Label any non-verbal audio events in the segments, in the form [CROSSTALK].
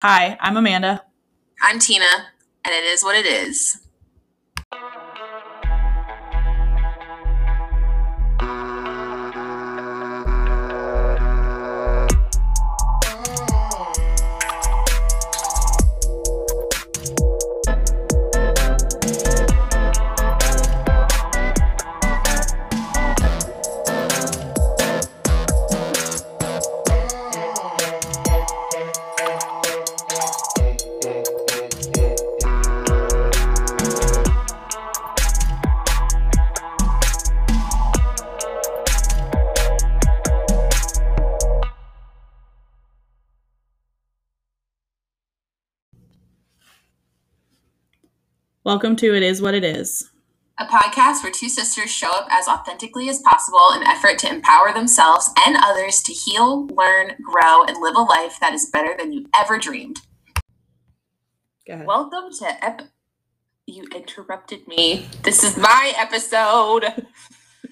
Hi, I'm Amanda. I'm Tina, and it is what it is. Welcome to It Is What It Is. A podcast where two sisters show up as authentically as possible in effort to empower themselves and others to heal, learn, grow, and live a life that is better than you ever dreamed. Go ahead. Welcome to ep- you interrupted me. This is my episode.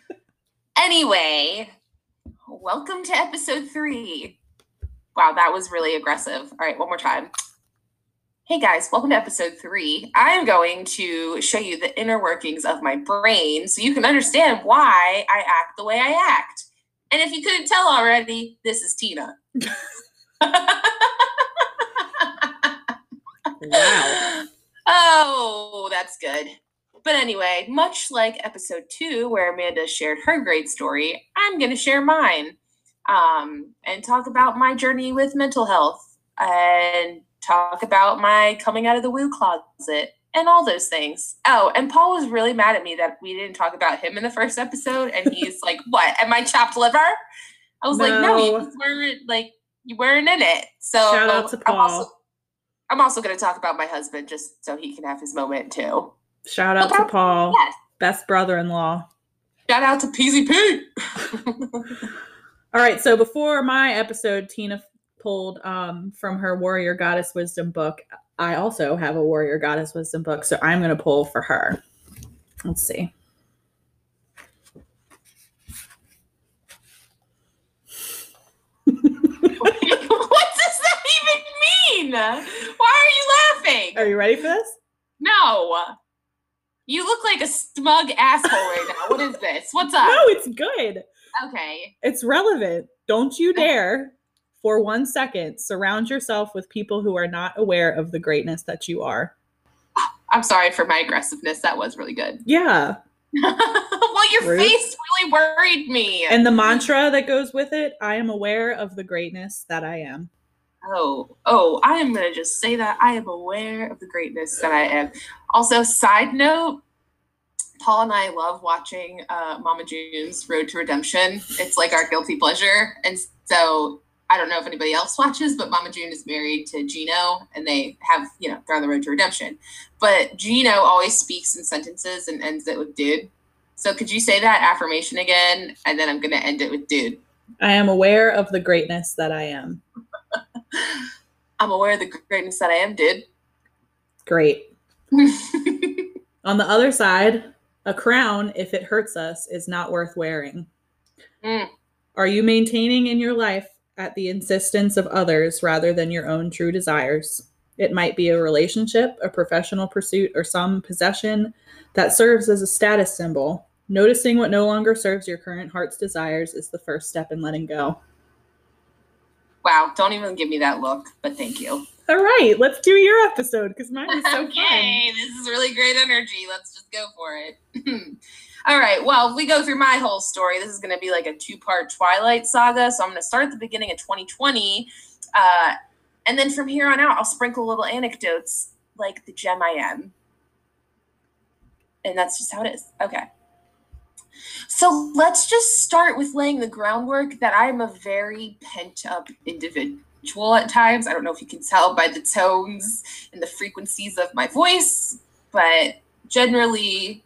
[LAUGHS] anyway, welcome to episode 3. Wow, that was really aggressive. All right, one more time. Hey guys, welcome to episode 3. I'm going to show you the inner workings of my brain so you can understand why I act the way I act. And if you couldn't tell already, this is Tina. [LAUGHS] Wow. Oh, that's good. But anyway, much like episode two, where Amanda shared her great story, I'm going to share mine um, and talk about my journey with mental health and talk about my coming out of the woo closet and all those things. Oh, and Paul was really mad at me that we didn't talk about him in the first episode. And he's like, [LAUGHS] What? Am I chopped liver? I was like, No, you weren't like, you weren't in it. So Shout out to I'm Paul. also, I'm also going to talk about my husband just so he can have his moment too. Shout out to Paul, Yes. best brother in law. Shout out to PZP. [LAUGHS] All right, so before my episode, Tina pulled um, from her Warrior Goddess Wisdom book. I also have a Warrior Goddess Wisdom book, so I'm going to pull for her. Let's see. [LAUGHS] [LAUGHS] what does that even mean? Why are you laughing? Are you ready for this? No. You look like a smug asshole right now. What is this? What's [LAUGHS] up? No, it's good. Okay. It's relevant. Don't you dare, for one second, surround yourself with people who are not aware of the greatness that you are. I'm sorry for my aggressiveness. That was really good. [LAUGHS] Yeah. well, your Rude. face really worried me. And the mantra that goes with it I am aware of the greatness that I am. Oh, oh, I am going to just say that I am aware of the greatness that I am. Also, side note, Paul and I love watching uh, Mama June's Road to Redemption. It's like our guilty pleasure. And so I don't know if anybody else [LAUGHS] watches, but Mama June is married to Gino and they have, you know, they're on the road to redemption. But Gino always speaks in sentences and ends it with dude. So could you say that affirmation again? And then I'm going to end it with dude. I am aware of the greatness that I am. [LAUGHS] I'm aware of the greatness that I am, dude. Great. [LAUGHS] On the other side, a crown, if it hurts us, is not worth wearing. Mm. Are you maintaining in your life at the insistence of others rather than your own true desires? It might be a relationship, a professional pursuit, or some possession that serves as a status symbol. Noticing what no longer serves your current heart's desires is the first step in letting go. Wow, don't even give me that look, but thank you. All right, let's do your episode because mine is so [LAUGHS] okay, this is really great energy. Let's just go for it. [CLEARS THROAT] All right, well, if we go through my whole story, this is going to be like a two part Twilight saga. So I'm going to start at the beginning of 2020. Uh, and then from here on out, I'll sprinkle little anecdotes like the gem I am. And that's just how it is. Okay. So let's just start with laying the groundwork that I'm a very pent up individual at times. I don't know if you can tell by the tones and the frequencies of my voice, but generally,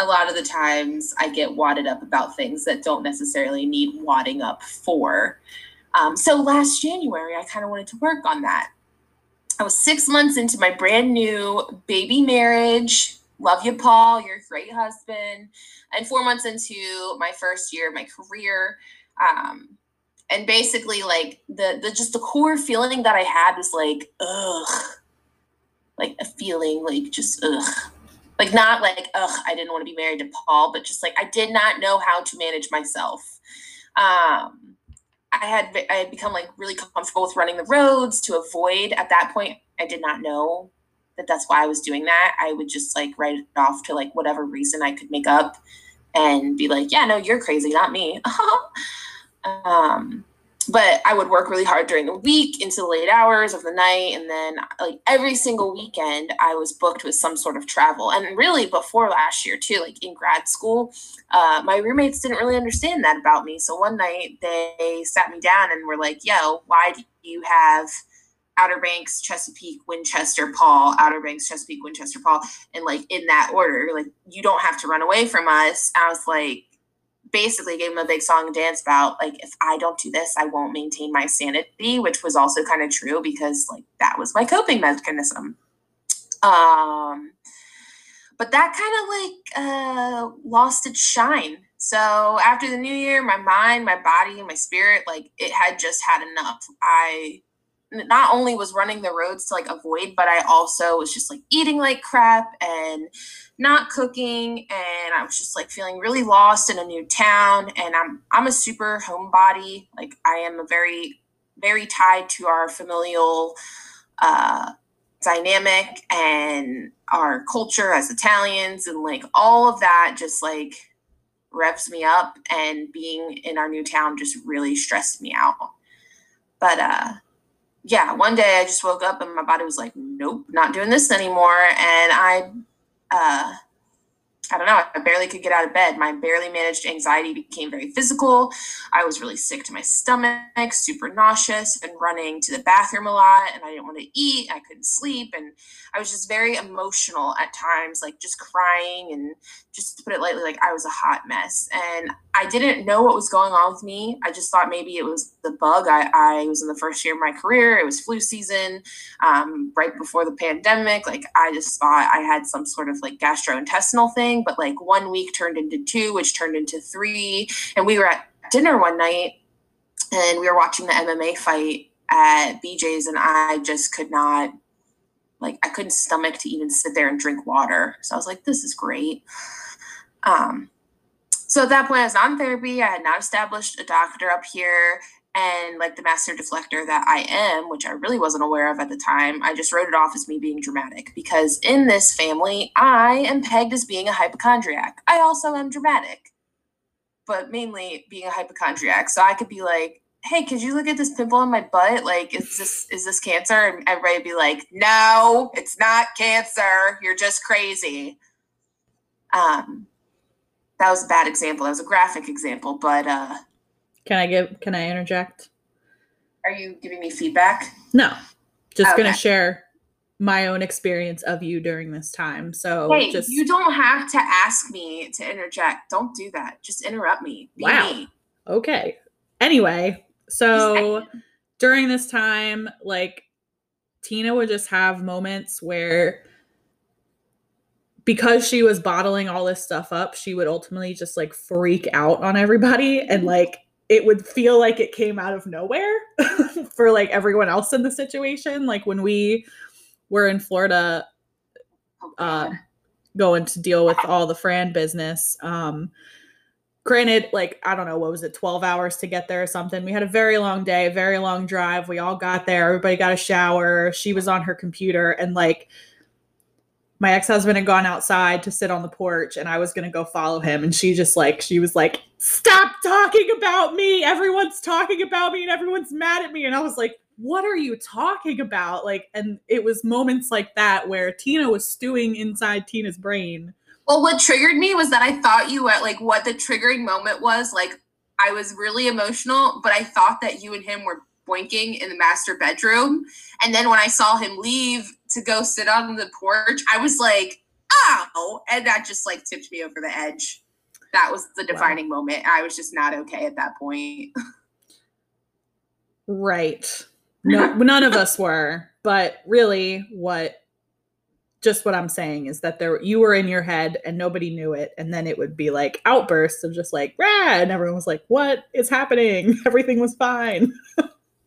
a lot of the times I get wadded up about things that don't necessarily need wadding up for. Um, so last January, I kind of wanted to work on that. I was six months into my brand new baby marriage. Love you, Paul. You're a great husband. And four months into my first year of my career. Um, and basically like the the just the core feeling that I had was like ugh, like a feeling like just ugh, like not like ugh, I didn't want to be married to Paul, but just like I did not know how to manage myself. Um, I had I had become like really comfortable with running the roads to avoid at that point. I did not know that that's why I was doing that. I would just like write it off to like whatever reason I could make up and be like, yeah, no, you're crazy, not me. [LAUGHS] um, but I would work really hard during the week into the late hours of the night. And then, like, every single weekend, I was booked with some sort of travel. And really, before last year, too, like in grad school, uh, my roommates didn't really understand that about me. So one night, they sat me down and were like, yo, why do you have Outer Banks, Chesapeake, Winchester, Paul, Outer Banks, Chesapeake, Winchester, Paul, and like in that order. Like, you don't have to run away from us. I was like, basically gave him a big song and dance about like if I don't do this, I won't maintain my sanity, which was also kind of true because like that was my coping mechanism. Um but that kind of like uh lost its shine. So after the new year, my mind, my body, my spirit, like it had just had enough. I not only was running the roads to like avoid, but I also was just like eating like crap and not cooking and I was just like feeling really lost in a new town and I'm I'm a super homebody. Like I am a very very tied to our familial uh dynamic and our culture as Italians and like all of that just like revs me up and being in our new town just really stressed me out. But uh yeah, one day I just woke up and my body was like, nope, not doing this anymore. And I, uh, I don't know, I barely could get out of bed. My barely managed anxiety became very physical. I was really sick to my stomach, super nauseous, and running to the bathroom a lot. And I didn't want to eat. I couldn't sleep. And I was just very emotional at times, like just crying. And just to put it lightly, like I was a hot mess. And I didn't know what was going on with me. I just thought maybe it was the bug. I, I was in the first year of my career, it was flu season, um, right before the pandemic. Like I just thought I had some sort of like gastrointestinal thing but like one week turned into two, which turned into three. And we were at dinner one night and we were watching the MMA fight at BJ's, and I just could not, like, I couldn't stomach to even sit there and drink water. So I was like, this is great. Um, so at that point, I was on therapy. I had not established a doctor up here and like the master deflector that I am, which I really wasn't aware of at the time, I just wrote it off as me being dramatic because in this family, I am pegged as being a hypochondriac. I also am dramatic, but mainly being a hypochondriac. So I could be like, "Hey, could you look at this pimple on my butt? Like, is this is this cancer?" And everybody would be like, "No, it's not cancer. You're just crazy." Um, that was a bad example. That was a graphic example, but uh can I give? Can I interject? Are you giving me feedback? No, just okay. gonna share my own experience of you during this time. So hey, just you don't have to ask me to interject. Don't do that. Just interrupt me. Be wow. Me. Okay. Anyway, so during this time, like Tina would just have moments where because she was bottling all this stuff up, she would ultimately just like freak out on everybody and like it would feel like it came out of nowhere [LAUGHS] for like everyone else in the situation. Like when we were in Florida, uh, going to deal with all the Fran business. Um, granted, like, I don't know, what was it, 12 hours to get there or something? We had a very long day, very long drive. We all got there, everybody got a shower. She was on her computer and like, my ex-husband had gone outside to sit on the porch and I was going to go follow him and she just like she was like stop talking about me everyone's talking about me and everyone's mad at me and I was like what are you talking about like and it was moments like that where Tina was stewing inside Tina's brain well what triggered me was that I thought you at like what the triggering moment was like I was really emotional but I thought that you and him were boinking in the master bedroom and then when I saw him leave to go sit on the porch, I was like, oh, and that just like tipped me over the edge. That was the defining wow. moment. I was just not okay at that point. [LAUGHS] right. No, none of us were. But really, what just what I'm saying is that there you were in your head and nobody knew it, and then it would be like outbursts of just like rah, and everyone was like, "What is happening? [LAUGHS] Everything was fine." [LAUGHS]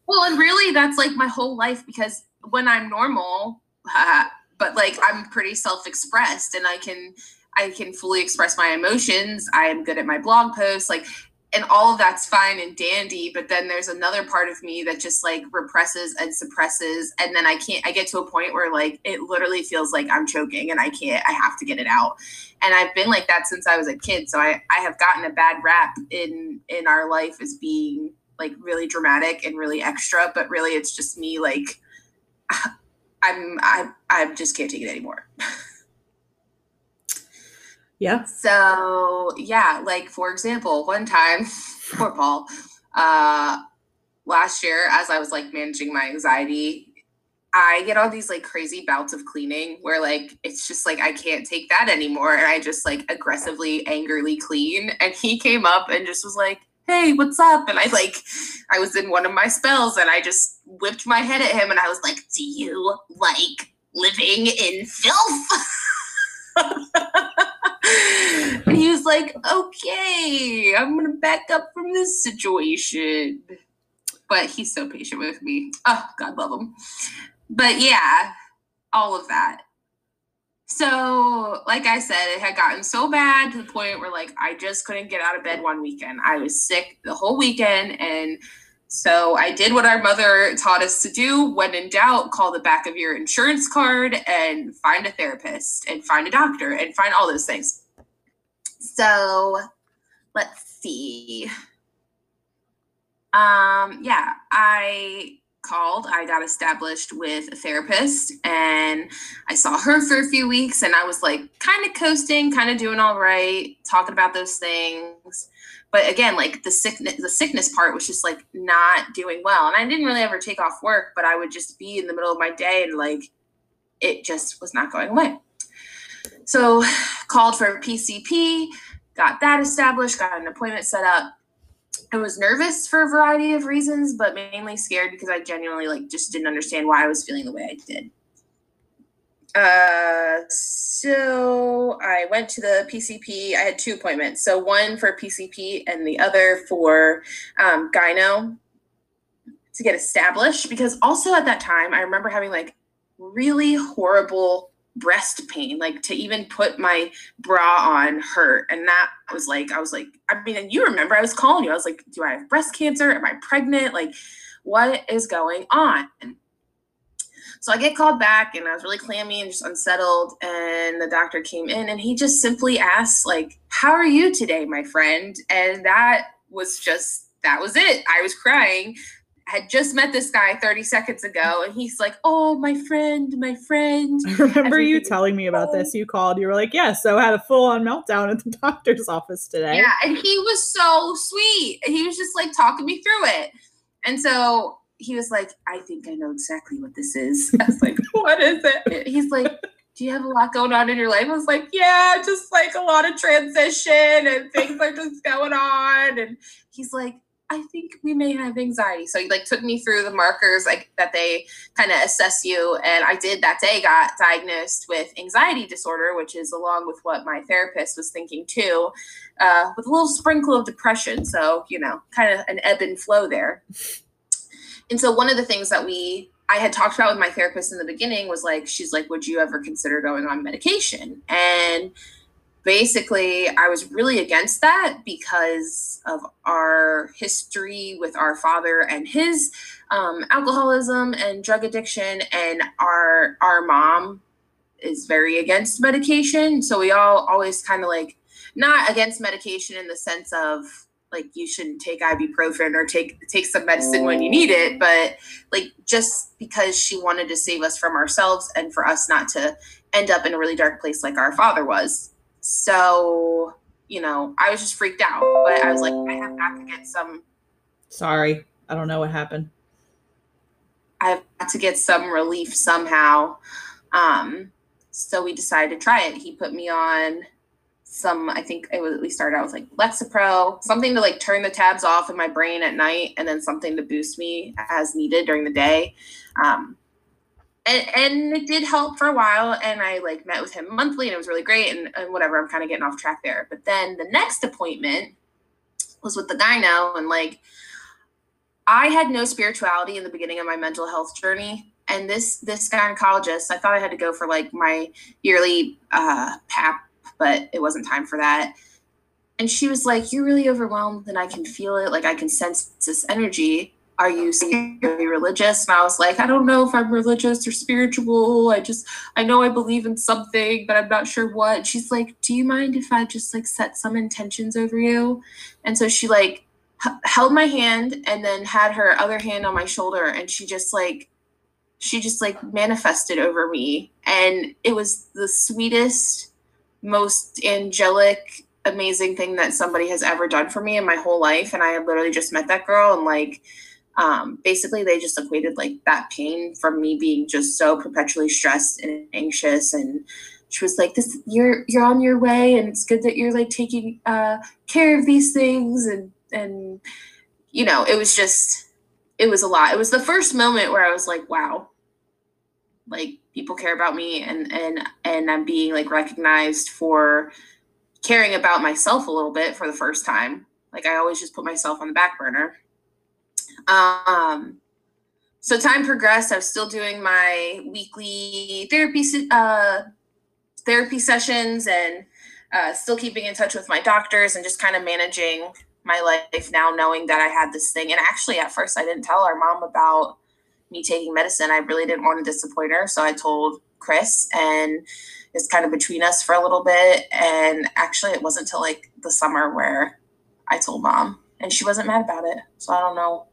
well, and really, that's like my whole life because when I'm normal, but like I'm pretty self-expressed and I can I can fully express my emotions. I am good at my blog posts. Like and all of that's fine and dandy but then there's another part of me that just like represses and suppresses and then i can't i get to a point where like it literally feels like i'm choking and i can't i have to get it out. And i've been like that since i was a kid so i i have gotten a bad rap in in our life as being like really dramatic and really extra but really it's just me like [SIGHS] i'm i i just can't take it anymore [LAUGHS] Yeah. So yeah, like for example, one time, [LAUGHS] poor Paul, uh, last year as I was like managing my anxiety, I get all these like crazy bouts of cleaning where like it's just like I can't take that anymore, and I just like aggressively, angrily clean. And he came up and just was like, "Hey, what's up?" And I like, I was in one of my spells, and I just whipped my head at him, and I was like, "Do you like living in filth?" [LAUGHS] [LAUGHS] and he was like, okay, I'm going to back up from this situation. But he's so patient with me. Oh, God love him. But yeah, all of that. So, like I said, it had gotten so bad to the point where, like, I just couldn't get out of bed one weekend. I was sick the whole weekend, and so I did what our mother taught us to do. When in doubt, call the back of your insurance card and find a therapist and find a doctor and find all those things. So let's see. Um, yeah, I called. I got established with a therapist and I saw her for a few weeks and I was like kind of coasting, kind of doing all right, talking about those things but again like the sickness the sickness part was just like not doing well and i didn't really ever take off work but i would just be in the middle of my day and like it just was not going away so [SIGHS] called for pcp got that established got an appointment set up i was nervous for a variety of reasons but mainly scared because i genuinely like just didn't understand why i was feeling the way i did uh, so I went to the PCP. I had two appointments. So one for PCP and the other for um, gyno to get established. Because also at that time, I remember having like really horrible breast pain. Like to even put my bra on hurt, and that was like I was like I mean, and you remember I was calling you. I was like, do I have breast cancer? Am I pregnant? Like, what is going on? So I get called back and I was really clammy and just unsettled. And the doctor came in and he just simply asked, like, how are you today, my friend? And that was just, that was it. I was crying. Had just met this guy 30 seconds ago and he's like, oh, my friend, my friend. I [LAUGHS] remember you telling me about this. You called, you were like, yeah, so I had a full on meltdown at the [LAUGHS] doctor's office today. Yeah. And he was so sweet. He was just like talking me through it. And so he was like, I think I know exactly what this is. [LAUGHS] I was like, what is it? He's like, do you have a lot going on in your life? I was like, yeah, just like a lot of transition and things are just going on. And he's like, I think we may have anxiety. So he like took me through the markers like that they kind of assess you. And I did that day got diagnosed with anxiety disorder, which is along with what my therapist was thinking too, uh, with a little sprinkle of depression. So, you know, kind of an ebb and flow there. And so one of the things that we I had talked about with my therapist in the beginning was like, she's like, would you ever consider going on medication? And basically, I was really against that because of our history with our father and his um, alcoholism and drug addiction, and our our mom is very against medication. So we all always kind of like not against medication in the sense of like you shouldn't take ibuprofen or take take some medicine when you need it but like just because she wanted to save us from ourselves and for us not to end up in a really dark place like our father was so you know i was just freaked out but i was like i have got to get some sorry. I don't know what happened. I have got to get some relief somehow. Um so we decided to try it. He put me on some i think it was we started out with like lexapro something to like turn the tabs off in my brain at night and then something to boost me as needed during the day. Um, and, and it did help for a while and i like met with him monthly and it was really great and, and whatever i'm kind of getting off track there. But then the next appointment was with the gyno and like i had no spirituality in the beginning of my mental health journey and this this gynecologist i thought i had to go for like my yearly uh pap but it wasn't time for that. And she was like you're really overwhelmed and i can feel it like i can sense this energy are you very religious? And I was like, I don't know if I'm religious or spiritual. I just, I know I believe in something, but I'm not sure what. She's like, Do you mind if I just like set some intentions over you? And so she like h- held my hand and then had her other hand on my shoulder. And she just like, she just like manifested over me. And it was the sweetest, most angelic, amazing thing that somebody has ever done for me in my whole life. And I had literally just met that girl and like, um, basically they just equated like that pain from me being just so perpetually stressed and anxious and she was like this you're you're on your way and it's good that you're like taking uh, care of these things and and you know it was just it was a lot. It was the first moment where i was like wow. Like people care about me and and and i'm being like recognized for caring about myself a little bit for the first time. Like i always just put myself on the back burner um, so time progressed. I was still doing my weekly therapy uh, therapy sessions and uh, still keeping in touch with my doctors and just kind of managing my life now, knowing that I had this thing. And actually, at first, I didn't tell our mom about me taking medicine. I really didn't want to disappoint her, so I told Chris, and it's kind of between us for a little bit. And actually, it wasn't until like the summer where I told mom, and she wasn't mad about it. So I don't know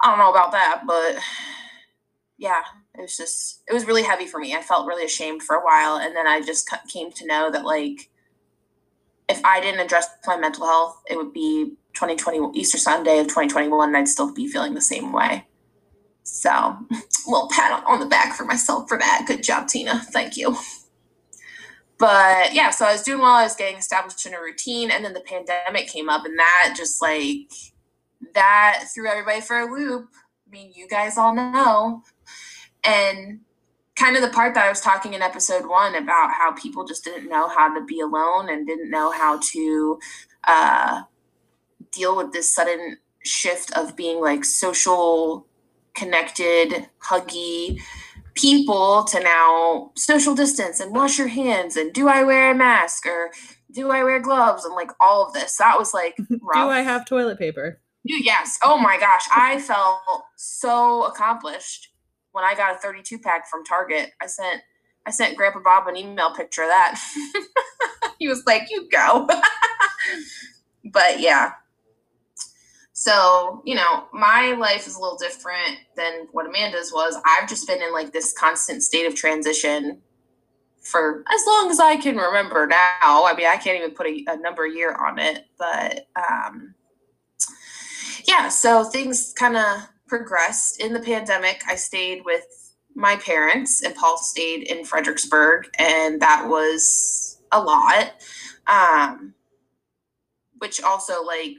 I don't know about that, but yeah, it was just it was really heavy for me. I felt really ashamed for a while, and then I just came to know that like if I didn't address my mental health, it would be 2020 Easter Sunday of 2021, and I'd still be feeling the same way. So, a [LAUGHS] little pat on the back for myself for that. Good job, Tina. Thank you. But yeah, so I was doing well. I was getting established in a routine, and then the pandemic came up, and that just like that threw everybody for a loop. I mean, you guys all know. And kind of the part that I was talking in episode one about how people just didn't know how to be alone and didn't know how to uh, deal with this sudden shift of being like social, connected, huggy people to now social distance and wash your hands and do I wear a mask or do I wear gloves and like all of this. That was like [LAUGHS] do I have toilet paper? Yes. Oh my gosh. I felt so accomplished when I got a 32 pack from Target. I sent I sent Grandpa Bob an email picture of that. [LAUGHS] he was like, "You go." [LAUGHS] but yeah. So, you know, my life is a little different than what Amanda's was. I've just been in like this constant state of transition for as long as I can remember now. I mean, I can't even put a, a number year on it, but um yeah, so things kind of progressed. In the pandemic, I stayed with my parents, and Paul stayed in Fredericksburg, and that was a lot. Um, which also like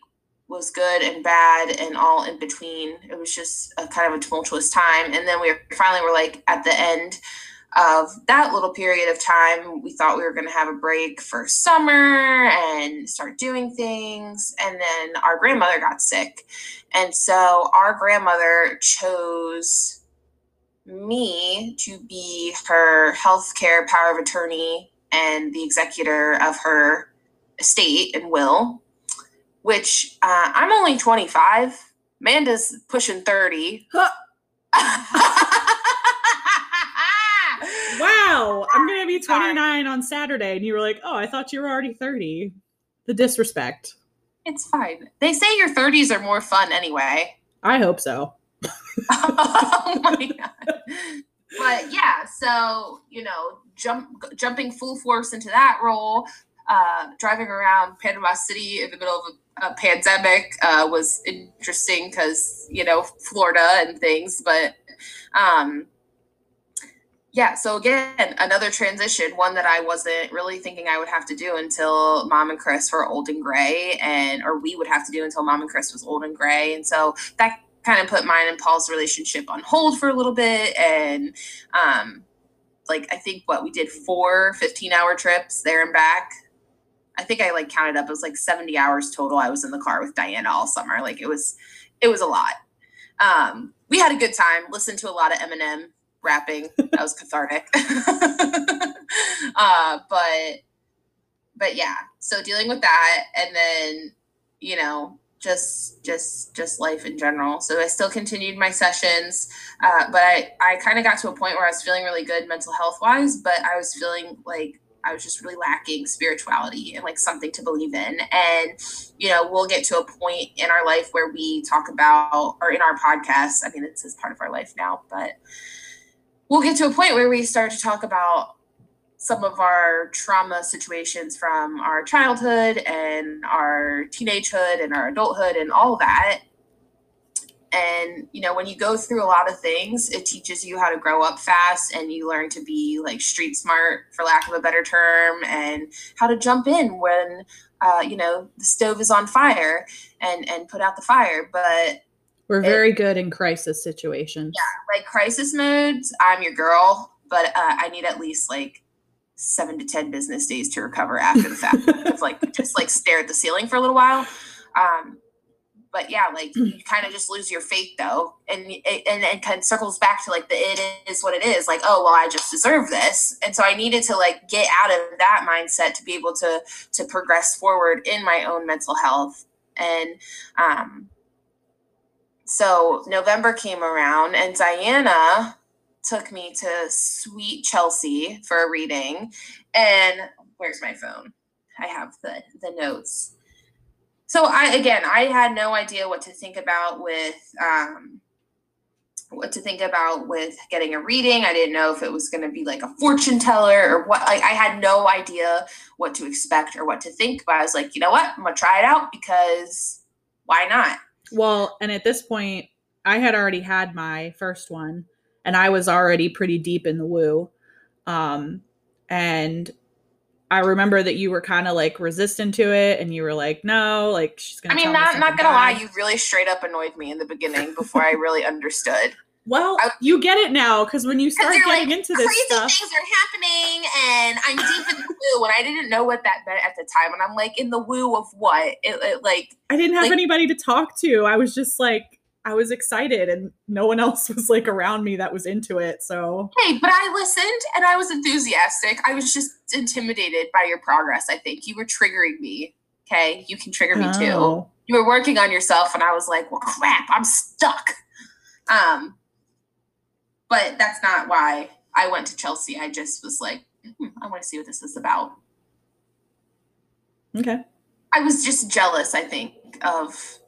was good and bad and all in between. It was just a kind of a tumultuous time. And then we finally were like at the end of that little period of time, we thought we were going to have a break for summer and start doing things. And then our grandmother got sick. And so our grandmother chose me to be her healthcare power of attorney and the executor of her estate and will, which uh, I'm only 25. Amanda's pushing 30. [LAUGHS] wow, I'm going to be [LAUGHS] 29 on Saturday. And you were like, oh, I thought you were already 30. The disrespect. It's fine. They say your 30s are more fun anyway. I hope so. [LAUGHS] oh my God. But yeah, so, you know, jump jumping full force into that role, uh, driving around Panama City in the middle of a, a pandemic uh, was interesting because, you know, Florida and things. But um, yeah so again another transition one that i wasn't really thinking i would have to do until mom and chris were old and gray and or we would have to do until mom and chris was old and gray and so that kind of put mine and Paul's relationship on hold for a little bit. And um, like, I think what we did four 15 hour trips there and back. I think I like counted up. It was like 70 hours total. I was in the car with Diana all summer. Like it was, it was a lot. Um, we had a good time. Listened to a lot of Eminem rapping. That was cathartic. [LAUGHS] uh, but, but yeah. So dealing with that, and then you know just just just life in general so i still continued my sessions uh, but i i kind of got to a point where i was feeling really good mental health wise but i was feeling like i was just really lacking spirituality and like something to believe in and you know we'll get to a point in our life where we talk about or in our podcast i mean it's, it's part of our life now but we'll get to a point where we start to talk about some of our trauma situations from our childhood and our teenagehood and our adulthood and all that. And, you know, when you go through a lot of things, it teaches you how to grow up fast and you learn to be like street smart, for lack of a better term, and how to jump in when, uh, you know, the stove is on fire and, and put out the fire. But we're very it, good in crisis situations. Yeah, like crisis modes, I'm your girl, but uh, I need at least like seven to ten business days to recover after the fact. [LAUGHS] of like just like stare at the ceiling for a little while. Um, but yeah, like you [CLEARS THROAT] kind of just lose your faith though, and and and kind of circles back to like the it is what it is. Like oh well, I just deserve this, and so I needed to like get out of that mindset to be able to to progress forward in my own mental health. And um, so November came around, and Diana took me to sweet Chelsie for a reading. And where's my phone? I have the the notes. So I again, I had no idea what to think about with um, what to think about with getting a reading. I didn't know if it was going to be like a fortune teller or what. Like I had no idea what to expect or what to think. But I was like, you know what? I'm gonna try it out because why not? Well, and at this point, I had already had my first one and I was already pretty deep in the woo. Um, and I remember that you were kind of like resistant to it, and you were like, "No, like she's gonna." I mean, not not gonna bad. lie, you really straight up annoyed me in the beginning before I really understood. Well, I, you get it now because when you start getting like, into this crazy stuff, things are happening, and I'm deep in the woo, and I didn't know what that meant at the time, and I'm like, in the woo of what? It, it like I didn't have like, anybody to talk to. I was just like I was excited and no one [LAUGHS] else was like around me that was into it. So Hey, but I listened and I was enthusiastic. I was just intimidated by your progress, I think. You were triggering me. Okay. You can trigger me oh. too. You were working on yourself and I was like, well crap, I'm stuck. Um but that's not why I went to Chelsie. I just was like, hmm, I want to see what this is about. Okay. I was just jealous, I think, of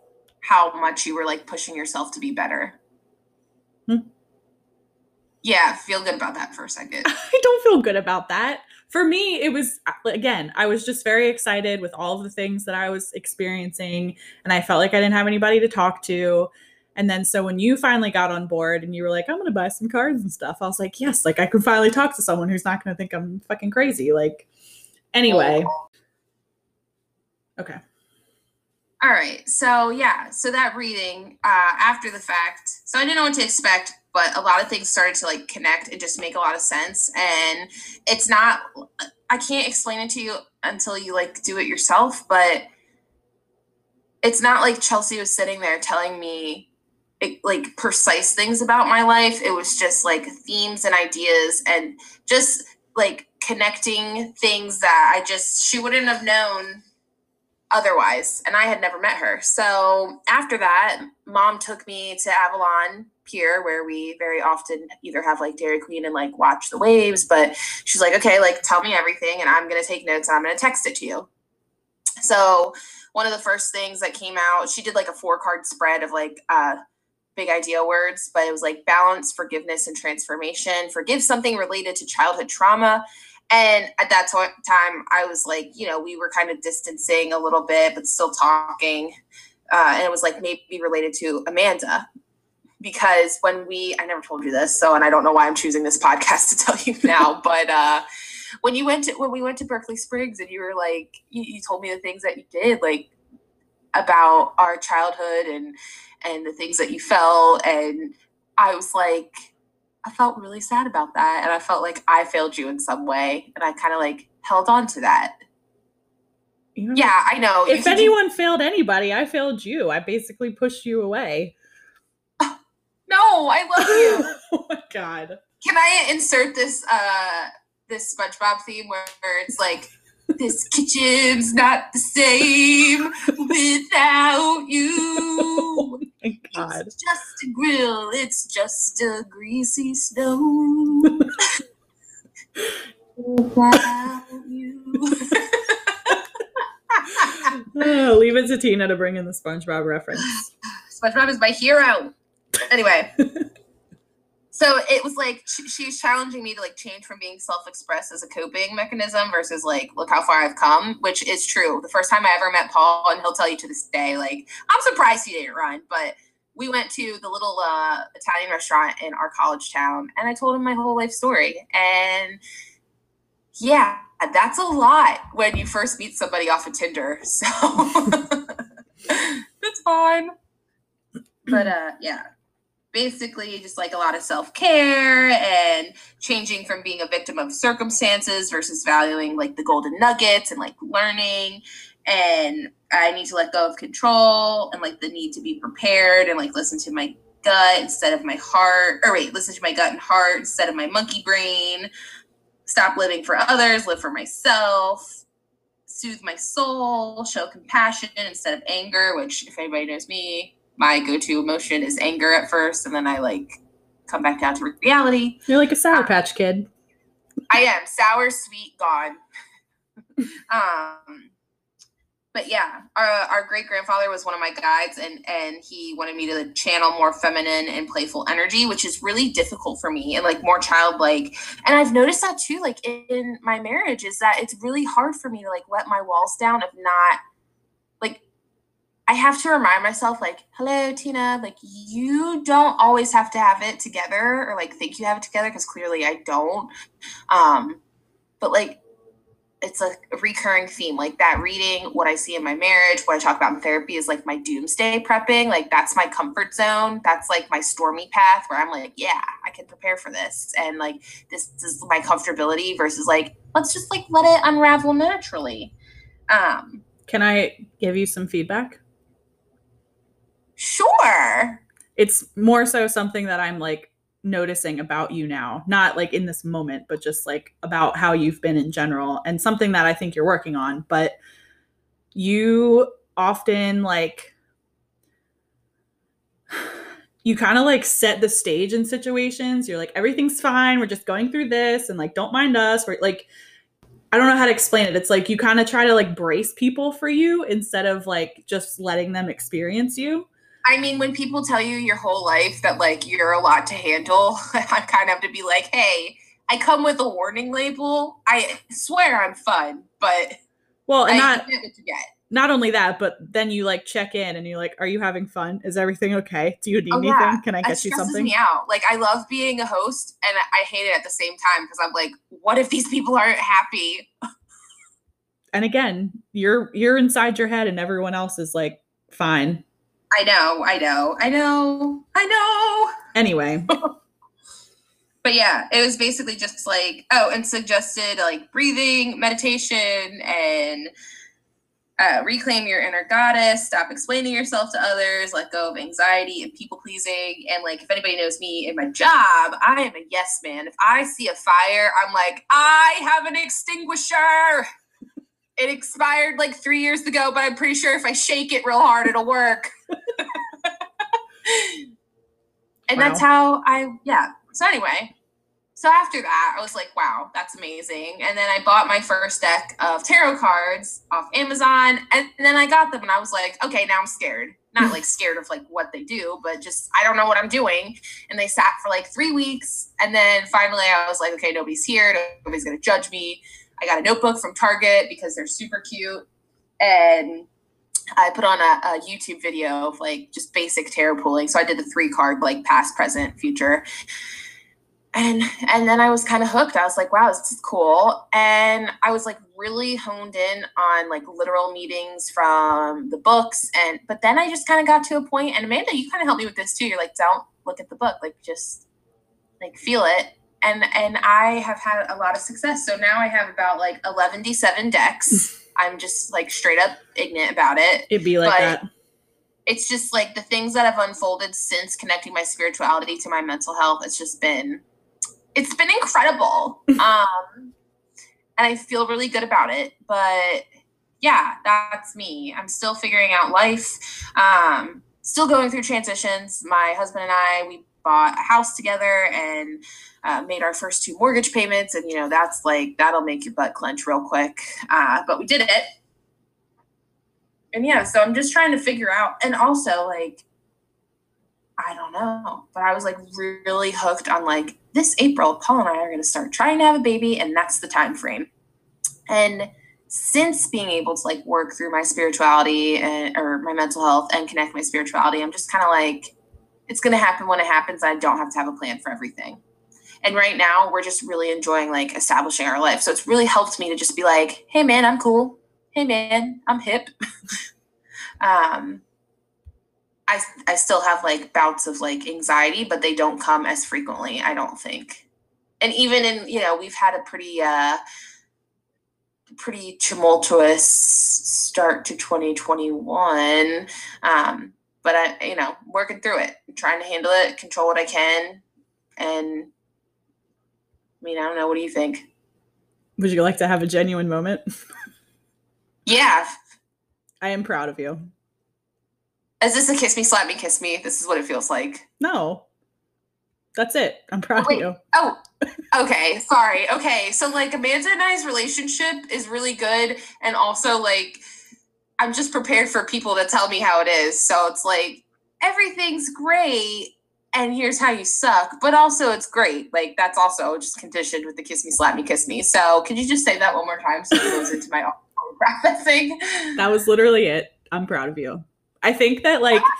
how much you were like pushing yourself to be better. Hmm. Yeah, feel good about that for a second. [LAUGHS] I don't feel good about that. For me, it was again, I was just very excited with all of the things that I was experiencing, and I felt like I didn't have anybody to talk to. And then so when you finally got on board and you were like, I'm gonna buy some cards and stuff, I was like, yes, like I can finally talk to someone who's not gonna think I'm fucking crazy. Like, anyway. Okay. All right. So yeah. So that reading uh, after the fact. So I didn't know what to expect, but a lot of things started to like connect and just make a lot of sense. And it's not. I can't explain it to you until you like do it yourself. But it's not like Chelsie was sitting there telling me like precise things about my life. It was just like themes and ideas and just like connecting things that I just she wouldn't have known otherwise. And I had never met her. So after that, mom took me to Avalon Pier, where we very often either have like Dairy Queen and like watch the waves. But she's like, okay, like tell me everything, and I'm going to take notes I'm going to text it to you. So one of the first things that came out, she did like a four card spread of like, uh, big idea words, but it was like balance, forgiveness, and transformation. Forgive something related to childhood trauma and at that time, I was like, you know, we were kind of distancing a little bit, but still talking. Uh, and it was like maybe related to Amanda. Because when we, I never told you this, so, and I don't know why I'm choosing this podcast [LAUGHS] to tell you now, [LAUGHS] but uh, when you went to, when we went to Berkeley Springs and you were like, you, you told me the things that you did, like about our childhood and, and the things that you felt. And I was like, I felt really sad about that. And I felt like I failed you in some way. And I kind of like held on to that. You know, Yeah, I know. If You- anyone failed anybody, I failed you. I basically pushed you away. [LAUGHS] no, I love you. [LAUGHS] oh my god. Can I insert this uh this SpongeBob theme where, where it's like this kitchen's not the same without you. [LAUGHS] Oh My god. It's just a grill, it's just a greasy stone. without you. Oh, [LAUGHS] leave it to Tina to bring in the SpongeBob reference. [SIGHS] SpongeBob is my hero. Anyway, [LAUGHS] so it was like she, she was challenging me to like change from being self-expressed as a coping mechanism versus like look how far I've come, which is true. The first time I ever met Paul, and he'll tell you to this day, like I'm surprised he didn't run, but we went to the little uh, Italian restaurant in our college town, and I told him my whole life story, and yeah, that's a lot when you first meet somebody off of Tinder. So [LAUGHS] [LAUGHS] that's fine. But uh yeah. Basically just like a lot of self-care and changing from being a victim of circumstances versus valuing like the golden nuggets and like learning. And I need to let go of control and like the need to be prepared and like listen to my gut instead of my heart or wait, listen to my gut and heart instead of my monkey brain. Stop living for others, live for myself, soothe my soul, show compassion instead of anger, which, if anybody knows me, my go to emotion is anger at first, and then I like come back down to reality. You're like a Sour Patch Kid. I am sour, sweet, gone. [LAUGHS] um, but yeah, our, our great grandfather was one of my guides, and and he wanted me to channel more feminine and playful energy, which is really difficult for me, and like more childlike. And I've noticed that too, like in my marriage, is that it's really hard for me to like let my walls down of not. I have to remind myself, like, hello, Tina, like, you don't always have to have it together or like think you have it together because clearly I don't. Um, but like, it's a recurring theme like that reading what i see in my marriage what i talk about in therapy is like my doomsday prepping like that's my comfort zone that's like my stormy path where i'm like yeah i can prepare for this and like this is my comfortability versus like let's just like let it unravel naturally um Can I give you some feedback? Sure It's more so something that I'm like noticing about you now, not like in this moment, but just like about how you've been in general and something that I think you're working on. But you often like, [SIGHS] you kind of like set the stage in situations. You're like, everything's fine. We're just going through this and like, don't mind us. We're like, I don't know how to explain it. It's like you kind of try to like brace people for you instead of like just letting them experience you. I mean, when people tell you your whole life that like you're a lot to handle, [LAUGHS] I kind of have to be like, hey, I come with a warning label. I swear I'm fun, but Well, and I not get what you get. not only that, but then you like check in and you're like, "Are you having fun? Is everything okay? Do you need Oh, anything? Can I get you stresses something?" me out. Like I love being a host, and I hate it at the same time because I'm like, what if these people aren't happy? And again, you're you're inside your head, and everyone else is like, "Fine." I know, I know, I know, I know. Anyway, [LAUGHS] But yeah, it was basically just like, oh, and suggested like breathing, meditation, and uh, reclaim your inner goddess, stop explaining yourself to others, let go of anxiety and people pleasing. And like, if anybody knows me in my job, I am a yes man. If I see a fire, I'm like, I have an extinguisher. It expired like three years ago, but I'm pretty sure if I shake it real hard, it'll work. [LAUGHS] and that's how I, yeah. So anyway, so after that, I was like, wow, that's amazing. And then I bought my first deck of tarot cards off Amazon. And then I got them and I was like, okay, now I'm scared. Not like [LAUGHS] scared of like what they do, but just I don't know what I'm doing. And they sat for like three weeks. And then finally I was like, okay, nobody's here. Nobody's going to judge me. I got a notebook from Target because they're super cute. And I put on a, a YouTube video of like just basic tarot pulling. So I did the three card, like past, present, future and and then I was kind of hooked. I was like, wow, this is cool. And I was like really honed in on like literal meetings from the books. And but then I just kind of got to a point, and Amanda, you kind of helped me with this too. You're like, don't look at the book, like just like feel it. And and I have had a lot of success. So now I have about like 11 D7 decks. [LAUGHS] I'm just like straight up ignorant about it. It'd be like But- that. It's just like the things that have unfolded since connecting my spirituality to my mental health. It's just been it's been incredible. [LAUGHS] um and I feel really good about it. But yeah, that's me. I'm still figuring out life. Um still going through transitions. My husband and I, we bought a house together and uh, made our first two mortgage payments. And, you know, that's like, that'll make your butt clench real quick. Uh, but we did it. And yeah, so I'm just trying to figure out. And also, like, I don't know, but I was like really hooked on like this April, Paul and I are going to start trying to have a baby, and that's the time frame. And since being able to like work through my spirituality and or my mental health and connect my spirituality, I'm just kind of like, it's going to happen when it happens. I don't have to have a plan for everything. And right now, we're just really enjoying like establishing our life. So it's really helped me to just be like, hey man, I'm cool. Hey man, I'm hip. [LAUGHS] um, I I still have like bouts of like anxiety, but they don't come as frequently. I don't think. And even in you know we've had a pretty uh pretty tumultuous start to 2021 um but i you know working through it trying to handle it control what i can and i mean i don't know what do you think Would you like to have a genuine moment? yeah I am proud of you. is this a kiss me slap me kiss me this is what it feels like No. That's it. I'm proud of you. Oh, okay. Sorry. Okay. So, like, Amanda and I's relationship is really good. And also, like, I'm just prepared for people to tell me how it is. So, it's like, everything's great. And here's how you suck. But also, it's great. Like, that's also just conditioned with the kiss me, slap me, kiss me. So, could you just say that one more time so it goes into my [LAUGHS] thing? That was literally it. I'm proud of you. I think that like oh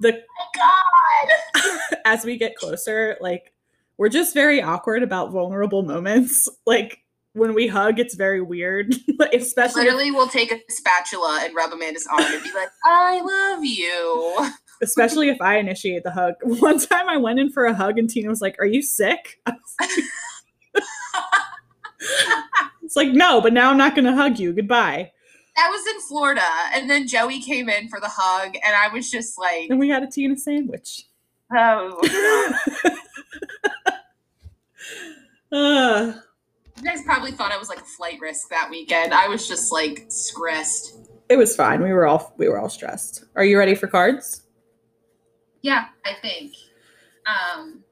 the God. [LAUGHS] as we get closer, like we're just very awkward about vulnerable moments. Like when we hug, it's very weird, [LAUGHS] especially Literally, we'll take a spatula and rub Amanda's arm and be like, I love you. [LAUGHS] especially if I initiate the hug. [LAUGHS] One time I went in for a hug and Tina was like, "Are you sick?" Like- it's like, "No, but now I'm not going to hug you. Goodbye." That was in Florida, and then Joey came in for the hug, and I was just like, and we had a Tina sandwich. "Oh." Uh, You guys probably thought I was like a flight risk that weekend. I was just like stressed. it was fine. We were all we were all stressed. Are you ready for cards? Yeah, I think. Um,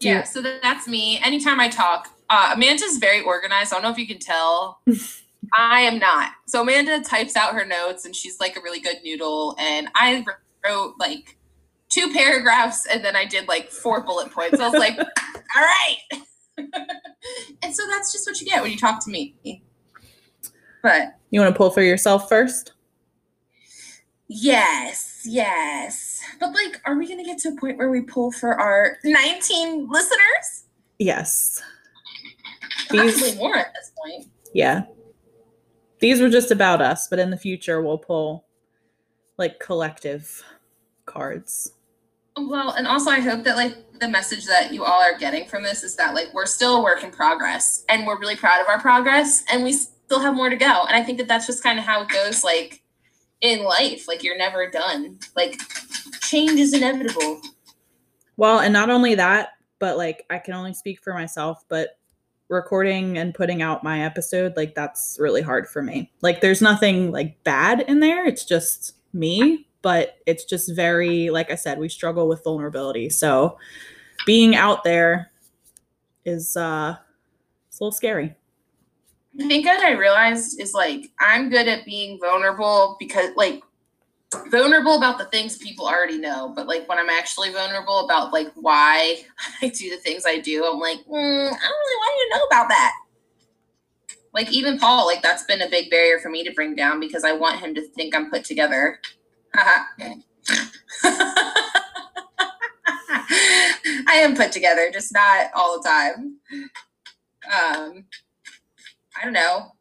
yeah, so that, that's me. Anytime I talk, uh, Amanda's very organized. I don't know if you can tell. [LAUGHS] I am not. So Amanda types out her notes, and she's like a really good noodle. And I wrote like two paragraphs, and then I did like four bullet points. I was like, [LAUGHS] all right. [LAUGHS] and so that's just what you get when you talk to me. But You want to pull for yourself first? Yes, yes. But like, are we gonna get to a point where we pull for our 19 listeners? Yes. These, more at this point. yeah. These were just about us, but in the future we'll pull like collective cards. Well, and also I hope that like the message that you all are getting from this is that like we're still a work in progress and we're really proud of our progress and we still have more to go. And I think that that's just kind of how it goes like in life. Like you're never done. Like change is inevitable. Well, and not only that, but like I can only speak for myself, but recording and putting out my episode, like that's really hard for me. Like there's nothing like bad in there. It's just me, but it's just very like I said, we struggle with vulnerability. So being out there is uh it's a little scary. I think what I realized is like I'm good at being vulnerable because like vulnerable about the things people already know, but like when I'm actually vulnerable about like why [LAUGHS] I do the things I do, I'm like, mm, I don't really want you to know about that. Like even Paul, like that's been a big barrier for me to bring down because I want him to think I'm put together. I am put together, just not all the time. Um, I don't know.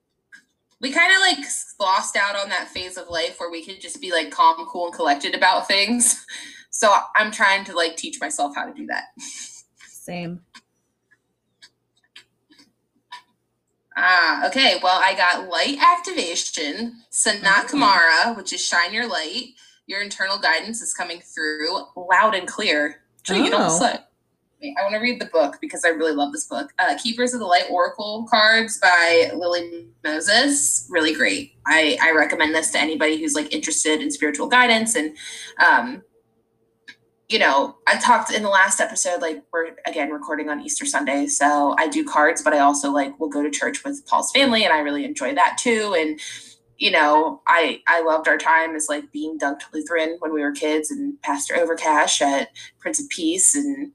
We kind of like lost out on that phase of life where we could just be like calm, cool, and collected about things. So I'm trying to like teach myself how to do that. Same. Ah, okay. Well, I got light activation, Sanat Mhm. Kumara, which is shine your light. Your internal guidance is coming through loud and clear. True, you don't Oh. Wait, I want to read the book because I really love this book. Uh, Keepers of the Light Oracle cards by Lily Moses. Really great. I, I recommend this to anybody who's like interested in spiritual guidance and um, you know, I talked in the last episode, like we're again recording on Easter Sunday. So I do cards, but I also like will go to church with Paul's family and I really enjoy that too. And, you know, I I loved our time as like being dunked Lutheran when we were kids and Pastor Overcash at Prince of Peace and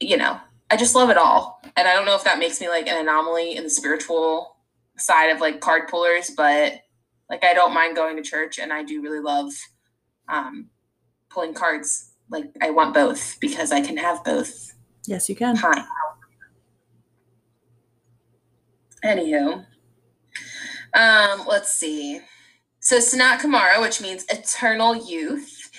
you know, I just love it all. And I don't know if that makes me like an anomaly in the spiritual side of like card pullers, but like I don't mind going to church and I do really love um pulling cards. Like I want both because I can have both. Yes, you can. Hi. Anywho, um, let's see. So Sanat Kumara, which means eternal youth.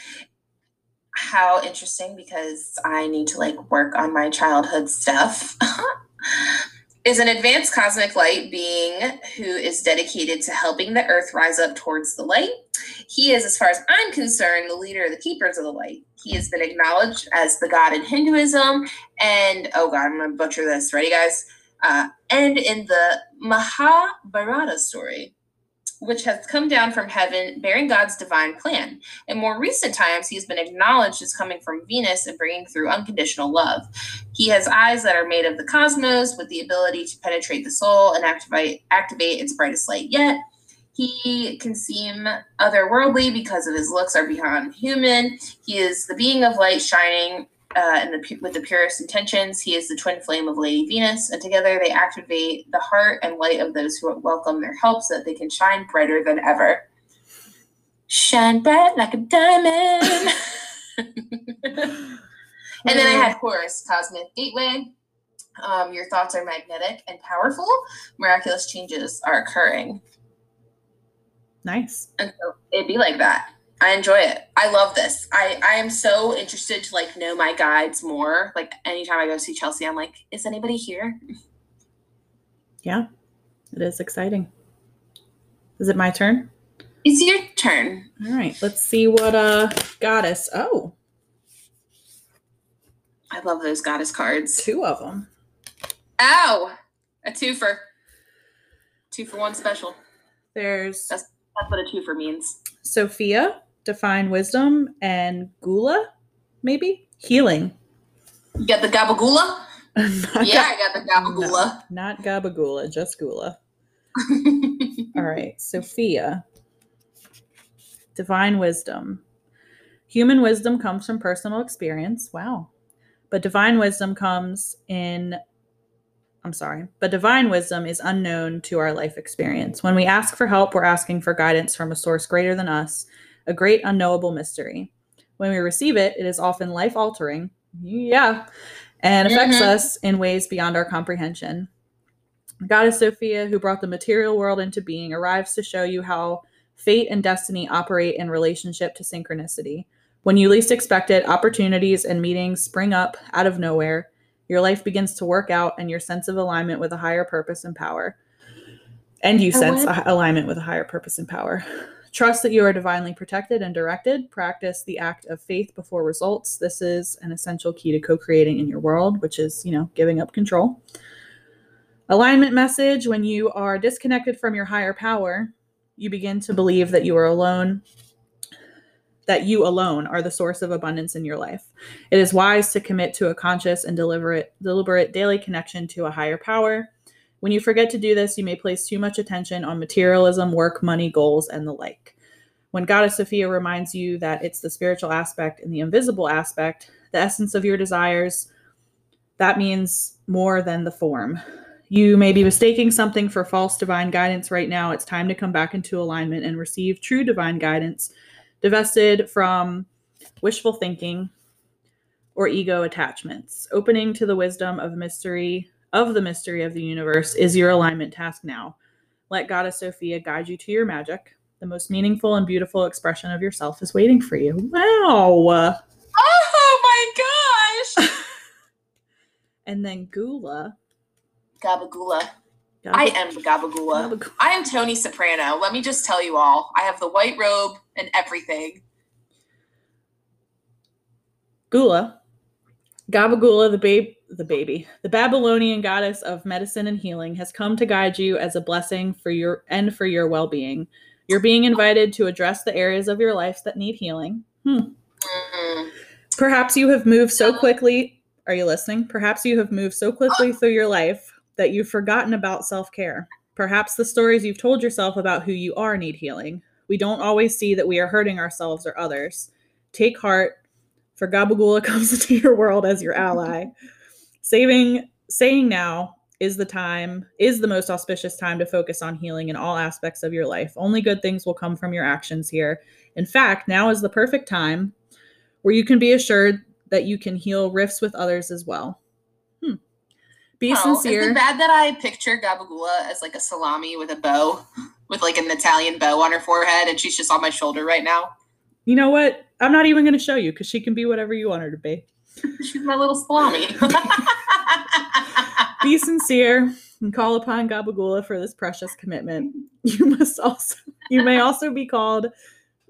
How interesting because I need to like work on my childhood stuff. [LAUGHS] is an advanced cosmic light being who is dedicated to helping the earth rise up towards the light. He is, as far as I'm concerned, the leader of the keepers of the light. He has been acknowledged as the god in Hinduism, and oh god, I'm gonna butcher this. Ready, guys? Uh, and in the Mahabharata story, which has come down from heaven bearing God's divine plan. In more recent times, he has been acknowledged as coming from Venus and bringing through unconditional love. He has eyes that are made of the cosmos with the ability to penetrate the soul and activate, activate its brightest light yet. He can seem otherworldly because of his looks are beyond human. He is the being of light shining uh, in the, with the purest intentions. He is the twin flame of Lady Venus, and together they activate the heart and light of those who welcome their help so that they can shine brighter than ever. Shine bright like a diamond. [LAUGHS] And then I had Horus, Cosmic Gateway. Um, your thoughts are magnetic and powerful. Miraculous changes are occurring. nice. And so it'd be like that. I enjoy it. I love this. I, I am so interested to like know my guides more. Like anytime I go see Chelsie, I'm like, is anybody here? Yeah, it is exciting. Is it my turn? It's your turn. All right, let's see what uh goddess. Oh, I love those goddess cards. two of them. Ow! A twofer. Two for one special. There's That's what a twofer means. Sophia, divine wisdom, and Gula, maybe healing. You got the Gabagula? [LAUGHS] Yeah, I got the Gabagula. Not Gabagula, just Gula. [LAUGHS] All right, Sophia. Divine wisdom. Human wisdom comes from personal experience. Wow. But divine wisdom comes in, I'm sorry, but divine wisdom is unknown to our life experience. When we ask for help, we're asking for guidance from a source greater than us, a great unknowable mystery. When we receive it, it is often life altering. Yeah. And affects Mhm. us in ways beyond our comprehension. Goddess Sophia, who brought the material world into being, arrives to show you how fate and destiny operate in relationship to synchronicity. When you least expect it, opportunities and meetings spring up out of nowhere. Your life begins to work out, and your sense of alignment with a higher purpose and power. And you sense a- alignment with a higher purpose and power. Trust that you are divinely protected and directed. Practice the act of faith before results. This is an essential key to co creating in your world, which is, you know, giving up control. Alignment message when you are disconnected from your higher power, you begin to believe that you are alone, that you alone are the source of abundance in your life. It is wise to commit to a conscious and deliberate, deliberate daily connection to a higher power. When you forget to do this, you may place too much attention on materialism, work, money, goals, and the like. When Goddess Sophia reminds you that it's the spiritual aspect and the invisible aspect, the essence of your desires, that means more than the form. You may be mistaking something for false divine guidance right now. It's time to come back into alignment and receive true divine guidance, divested from wishful thinking or ego attachments. Opening to the wisdom of mystery of the mystery of the universe is your alignment task now. Let Goddess Sophia guide you to your magic. The most meaningful and beautiful expression of yourself is waiting for you. Wow. Oh my gosh! [LAUGHS] And then Gula. Gabagula. I am Gabagula. Gabagula. I am Tony Soprano. Let me just tell you all. I have the white robe and everything. Gula. Gabagula, the babe the baby. The Babylonian goddess of medicine and healing has come to guide you as a blessing for your and for your well-being. You're being invited to address the areas of your life that need healing. Hmm. Mm. Perhaps you have moved so quickly. Are you listening? Perhaps you have moved so quickly through your life that you've forgotten about self care. Perhaps the stories you've told yourself about who you are need healing. We don't always see that we are hurting ourselves or others. Take heart, for Gabagula [LAUGHS] comes into your world as your ally. Saving, saying now is the time, is the most auspicious time to focus on healing in all aspects of your life. Only good things will come from your actions here. In fact, now is the perfect time where you can be assured that you can heal rifts with others as well. Hmm. Be Oh, Is sincere. it bad that I picture Gabagula as like a salami with a bow, with like an Italian bow on her forehead, and she's just on my shoulder right now? You know what? I'm not even going to show you because she can be whatever you want her to be. She's my little salami. [LAUGHS] Be sincere and call upon Gabagula for this precious commitment. You must also, you may also be called,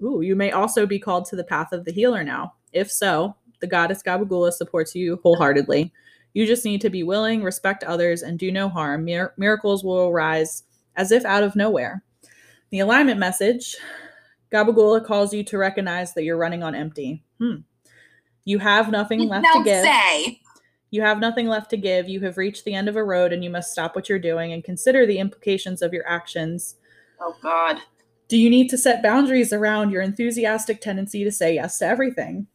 ooh, you may also be called to the path of the healer now. If so, the goddess Gabagula supports you wholeheartedly. You just need to be willing, respect others, and do no harm. Mir- miracles will arise as if out of nowhere. The alignment message Gabagula calls you to recognize that you're running on empty. Hmm. You have nothing left to give. say. You have nothing left to give. You have reached the end of a road and you must stop what you're doing and consider the implications of your actions. Oh God. Do you need to set boundaries around your enthusiastic tendency to say yes to everything?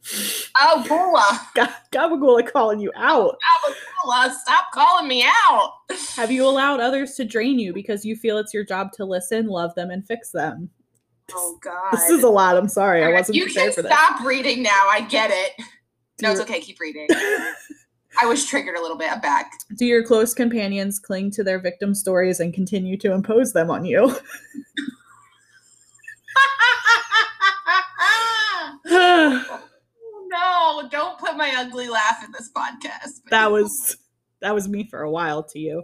Oh, Gula. [LAUGHS] Ga- Gabagula calling you out. Gabagula, stop calling me out. [LAUGHS] Have you allowed others to drain you because you feel it's your job to listen, love them, and fix them? Oh God. This is a lot. I'm sorry. I wasn't you prepared for this. stop reading now. I get it. No, it's okay. Keep reading. [LAUGHS] I was triggered a little bit. I'm back. Do your close companions cling to their victim stories and continue to impose them on you? [LAUGHS] no, don't put my ugly laugh in this podcast. that was that was me for a while to you.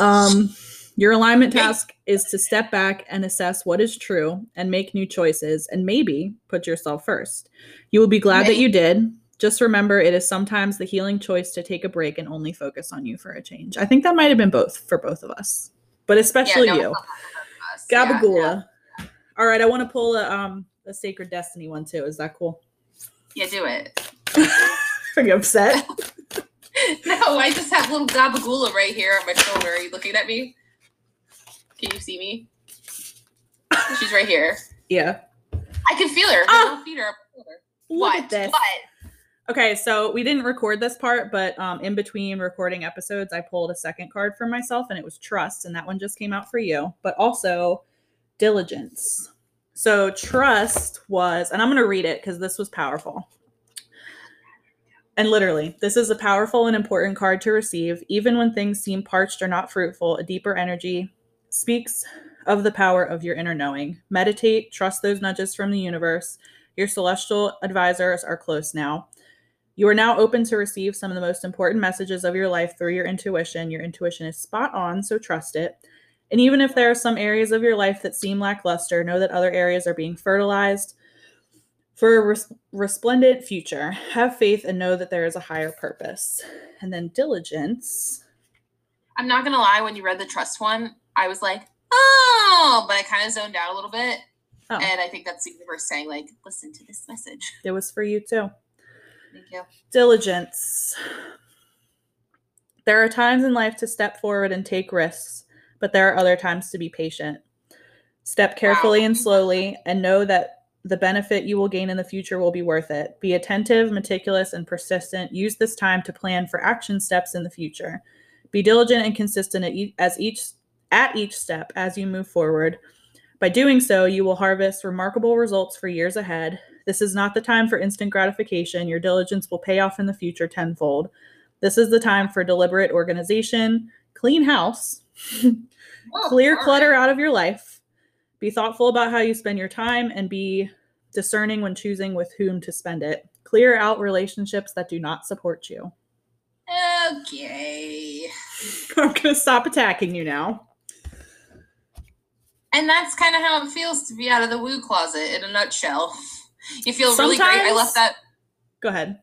Um your alignment task is to step back and assess what is true and make new choices and maybe put yourself first. You will be glad that you did. Just remember it is sometimes the healing choice to take a break and only focus on you for a change. I think that might have been both for both of us. But especially no, you. us. Yeah, Gabagula. All right, I want to pull a um a Sacred Destiny one too. Is that cool? Yeah, do it. [LAUGHS] Are you upset? [LAUGHS] No, I just have little Gabagula right here on my shoulder. Are you looking at me? Can you see me? She's right here. [LAUGHS] yeah. I can feel her. Her Ah! little feet are up my. Look what? at this. What? Okay, so we didn't record this part, but um, in between recording episodes, I pulled a second card for myself, and it was trust, and that one just came out for you. But also diligence. So trust was, and I'm going to read it because this was powerful. And literally, this is a powerful and important card to receive. Even when things seem parched or not fruitful, a deeper energy speaks of the power of your inner knowing. Meditate, trust those nudges from the universe. Your celestial advisors are close now. You are now open to receive some of the most important messages of your life through your intuition. Your intuition is spot on, so trust it. And even if there are some areas of your life that seem lackluster, know that other areas are being fertilized for a res- resplendent future. Have faith and know that there is a higher purpose. And then diligence. I'm not gonna lie. When you read the trust one, I was like, oh, but I kind of zoned out a little bit, Oh, and I think that's the universe saying, like, listen to this message. it was for you too. Thank you. Diligence. There are times in life to step forward and take risks, but there are other times to be patient. Step carefully Wow. and slowly and know that the benefit you will gain in the future will be worth it. Be attentive, meticulous, and persistent. Use this time to plan for action steps in the future. Be diligent and consistent at each, as each at each step as you move forward. By doing so, you will harvest remarkable results for years ahead. This is not the time for instant gratification. Your diligence will pay off in the future tenfold. This is the time for deliberate organization, clean house, [LAUGHS] Oh, clear clutter right. out of your life. Be thoughtful about how you spend your time and be discerning when choosing with whom to spend it. Clear out relationships that do not support you. Okay. [LAUGHS] I'm going to stop attacking you now. And that's kind of how it feels to be out of the woo closet in a nutshell. You feel really great. I Sometimes- left that Go ahead.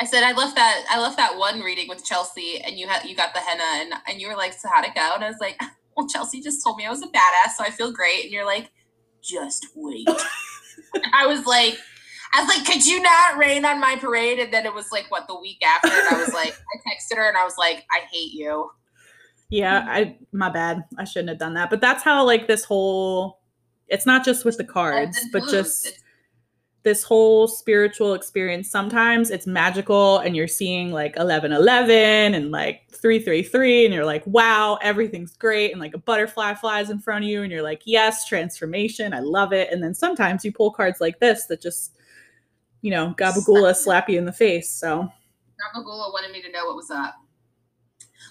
I said I left that I left that one reading with Chelsie and you had you got the henna and and you were like, so how'd it go? And I was like, [LAUGHS] Well, Chelsie just told me I was a badass, so I feel great. And you're like, just wait. [LAUGHS] I was like I was like, could you not rain on my parade? And then it was like what the week after, and I was like, I texted her and I was like, I hate you. Yeah, I my bad. I shouldn't have done that. But that's how like this whole it's not just with the cards, but just It's- this whole spiritual experience. Sometimes it's magical and you're seeing like 1111 and like 333 and you're like, "Wow, everything's great." And like a butterfly flies in front of you and you're like, "Yes, transformation. I love it." And then sometimes you pull cards like this that just you know, gabagula slap you in the face. So, Nabagula wanted me to know what was up.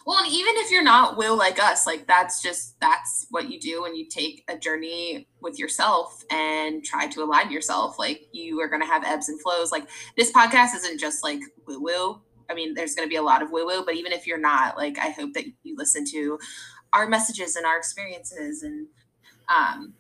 Well, and even if you're not will like us, like that's just that's what you do when you take a journey with yourself and try to align yourself. Like you are gonna have ebbs and flows. Like this podcast isn't just like woo woo. I mean, there's gonna be a lot of woo woo, but even if you're not, like I hope that you listen to our messages and our experiences and um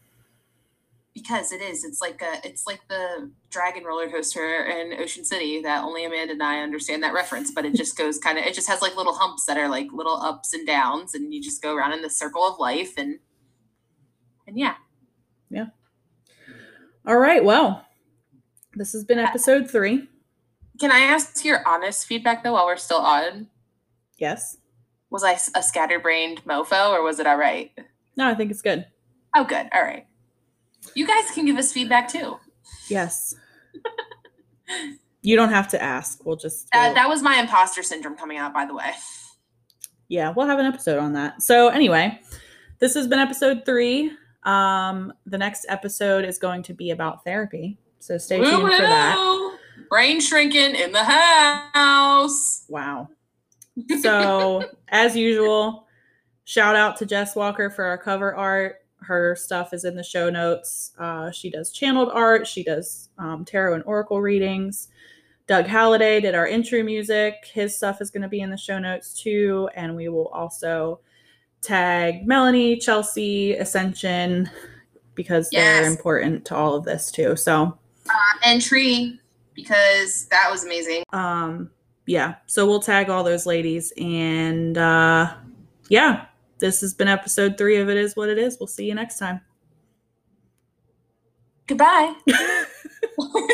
because it is it's like a it's like the dragon roller coaster in ocean city that only amanda and i understand that reference but it just goes kind of it just has like little humps that are like little ups and downs and you just go around in the circle of life and and yeah Yeah. all right, well, this has been uh, episode 3. can i ask your honest feedback though while we're still on Yes. was i a scatterbrained mofo or was it all right No, I think it's good. oh good all right you guys can give us feedback too Yes. you don't have to ask. We'll just uh, we'll- that was my imposter syndrome coming out by the way yeah, we'll have an episode on that. So anyway, this has been episode three. Um, the next episode is going to be about therapy. So stay tuned for that. Brain shrinking in the house Wow. So [LAUGHS] as usual, shout out to Jess Walker for our cover art. Her stuff is in the show notes. Uh, she does channeled art. She does um, tarot and oracle readings. Doug Halliday did our intro music. His stuff is going to be in the show notes too. And we will also tag Melanie, Chelsie, Ascension, because they're important to all of this too. So, entry because that was amazing. um, yeah, so we'll tag all those ladies. And uh, yeah, this has been episode three of It Is What It Is. We'll see you next time. Goodbye. [LAUGHS]